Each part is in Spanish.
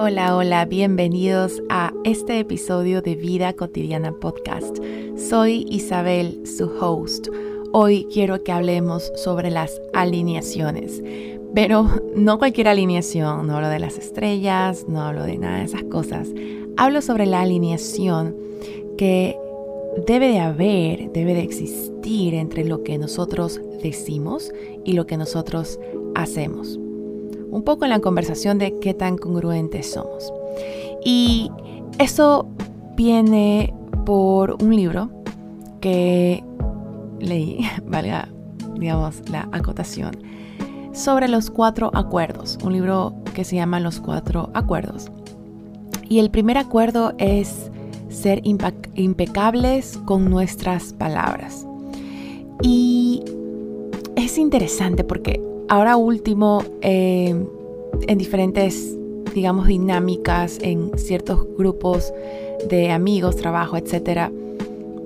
Hola, hola, bienvenidos a este episodio de Vida Cotidiana Podcast. Soy Isabel, su host. Hoy quiero que hablemos sobre las alineaciones, pero no cualquier alineación, no hablo de las estrellas, no hablo de nada de esas cosas. Hablo sobre la alineación que debe de haber, debe de existir entre lo que nosotros decimos y lo que nosotros hacemos un poco en la conversación de qué tan congruentes somos. Y eso viene por un libro que leí, valga, digamos, la acotación, sobre los cuatro acuerdos, un libro que se llama Los cuatro acuerdos. Y el primer acuerdo es ser impecables con nuestras palabras. Y es interesante porque ahora último, eh, en diferentes, digamos, dinámicas, en ciertos grupos de amigos, trabajo, etcétera,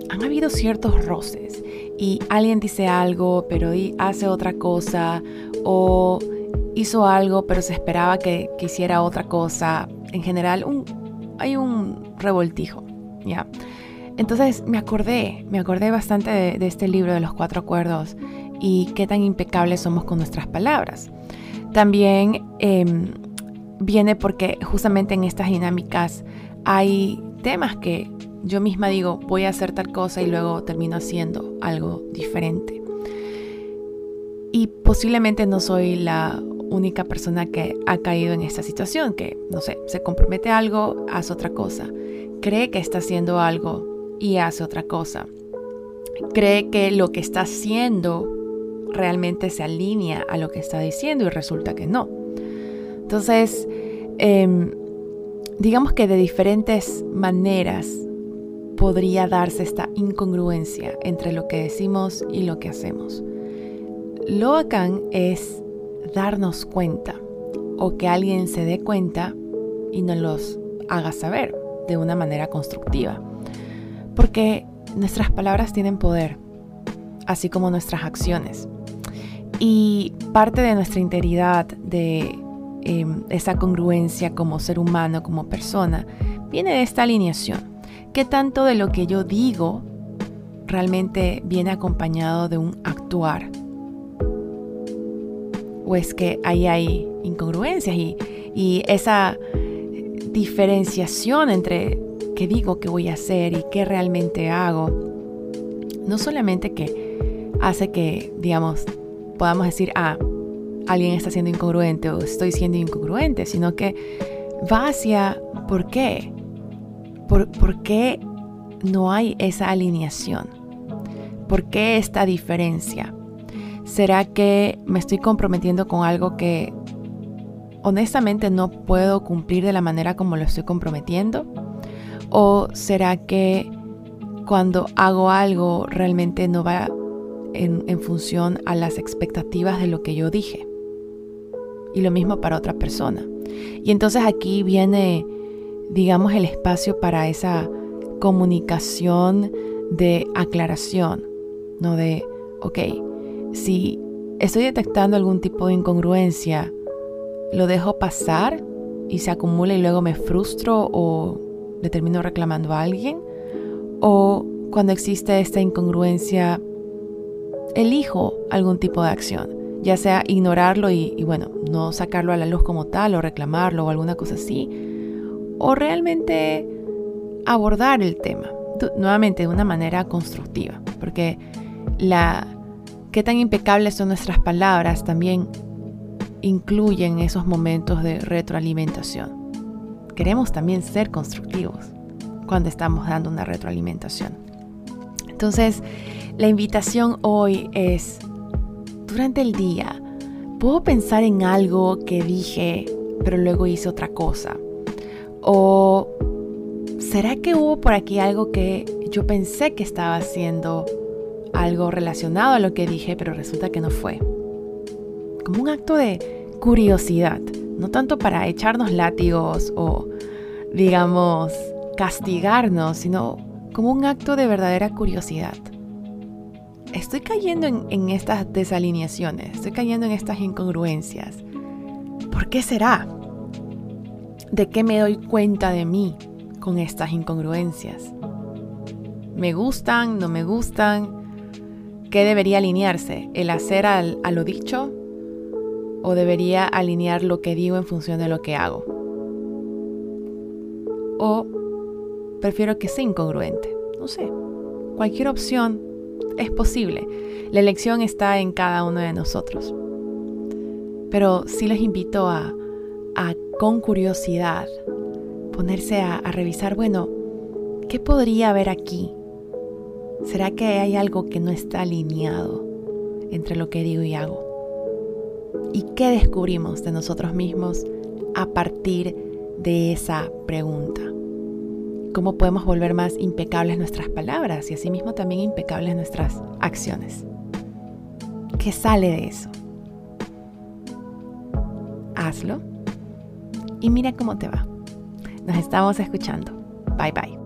han habido ciertos roces y alguien dice algo, pero hace otra cosa, o hizo algo, pero se esperaba que, hiciera otra cosa. En general, hay un revoltijo, ¿ya? Entonces me acordé, me acordé bastante de este libro de los cuatro acuerdos y qué tan impecables somos con nuestras palabras. También em, viene porque justamente en estas dinámicas hay temas que yo misma digo, voy a hacer tal cosa y luego termino haciendo algo diferente. Y posiblemente no soy la única persona que ha caído en esta situación, que, no sé, se compromete a algo, hace otra cosa. Cree que está haciendo algo y hace otra cosa. Cree que lo que está haciendo realmente se alinea a lo que está diciendo y resulta que no. Entonces, em, digamos que de diferentes maneras podría darse esta incongruencia entre lo que decimos y lo que hacemos. Lo bacán es darnos cuenta o que alguien se dé cuenta y nos los haga saber de una manera constructiva. Porque nuestras palabras tienen poder, así como nuestras acciones. Y parte de nuestra integridad, de em, esa congruencia como ser humano, como persona, viene de esta alineación. ¿Qué tanto de lo que yo digo realmente viene acompañado de un actuar? ¿O es que ahí hay incongruencias y, y esa diferenciación entre qué digo que voy a hacer y qué realmente hago? No solamente que hace que, digamos, podamos decir, ah, alguien está siendo incongruente o estoy siendo incongruente, sino que va hacia por qué. ¿Por, por qué no hay esa alineación? ¿Por qué esta diferencia? ¿Será que me estoy comprometiendo con algo que honestamente no puedo cumplir de la manera como lo estoy comprometiendo? ¿O será que cuando hago algo realmente no va en, función a las expectativas de lo que yo dije. Y lo mismo para otra persona. Y entonces aquí viene, digamos, el espacio para esa comunicación de aclaración, ¿no? De, ok, si estoy detectando algún tipo de incongruencia, lo dejo pasar y se acumula y luego me frustro o le termino reclamando a alguien, o cuando existe esta incongruencia, elijo algún tipo de acción, ya sea ignorarlo y, bueno, no sacarlo a la luz como tal o reclamarlo o alguna cosa así, o realmente abordar el tema, nuevamente de una manera constructiva, porque la qué tan impecables son nuestras palabras también incluyen esos momentos de retroalimentación. Queremos también ser constructivos cuando estamos dando una retroalimentación. Entonces, la invitación hoy es, durante el día, puedo pensar en algo que dije, pero luego hice otra cosa. O ¿será que hubo por aquí algo que yo pensé que estaba haciendo algo relacionado a lo que dije, pero resulta que no fue? Como un acto de curiosidad, no tanto para echarnos látigos o, digamos, castigarnos, sino como un acto de verdadera curiosidad estoy cayendo en, estas desalineaciones, estoy cayendo en estas incongruencias. ¿Por qué será? ¿De qué me doy cuenta de mí con estas incongruencias? ¿Me gustan? ¿No me gustan? ¿Qué debería alinearse? ¿El hacer al, a lo dicho? ¿O debería alinear lo que digo en función de lo que hago? ¿O prefiero que sea incongruente? No sé. Cualquier opción es posible. La elección está en cada uno de nosotros. Pero sí les invito a, con curiosidad, ponerse a, a revisar, bueno, ¿qué podría haber aquí? ¿Será que hay algo que no está alineado entre lo que digo y hago? ¿Y qué descubrimos de nosotros mismos a partir de esa pregunta? ¿Cómo podemos volver más impecables nuestras palabras y asimismo también impecables nuestras acciones? ¿Qué sale de eso? Hazlo y mira cómo te va. Nos estamos escuchando. Bye bye.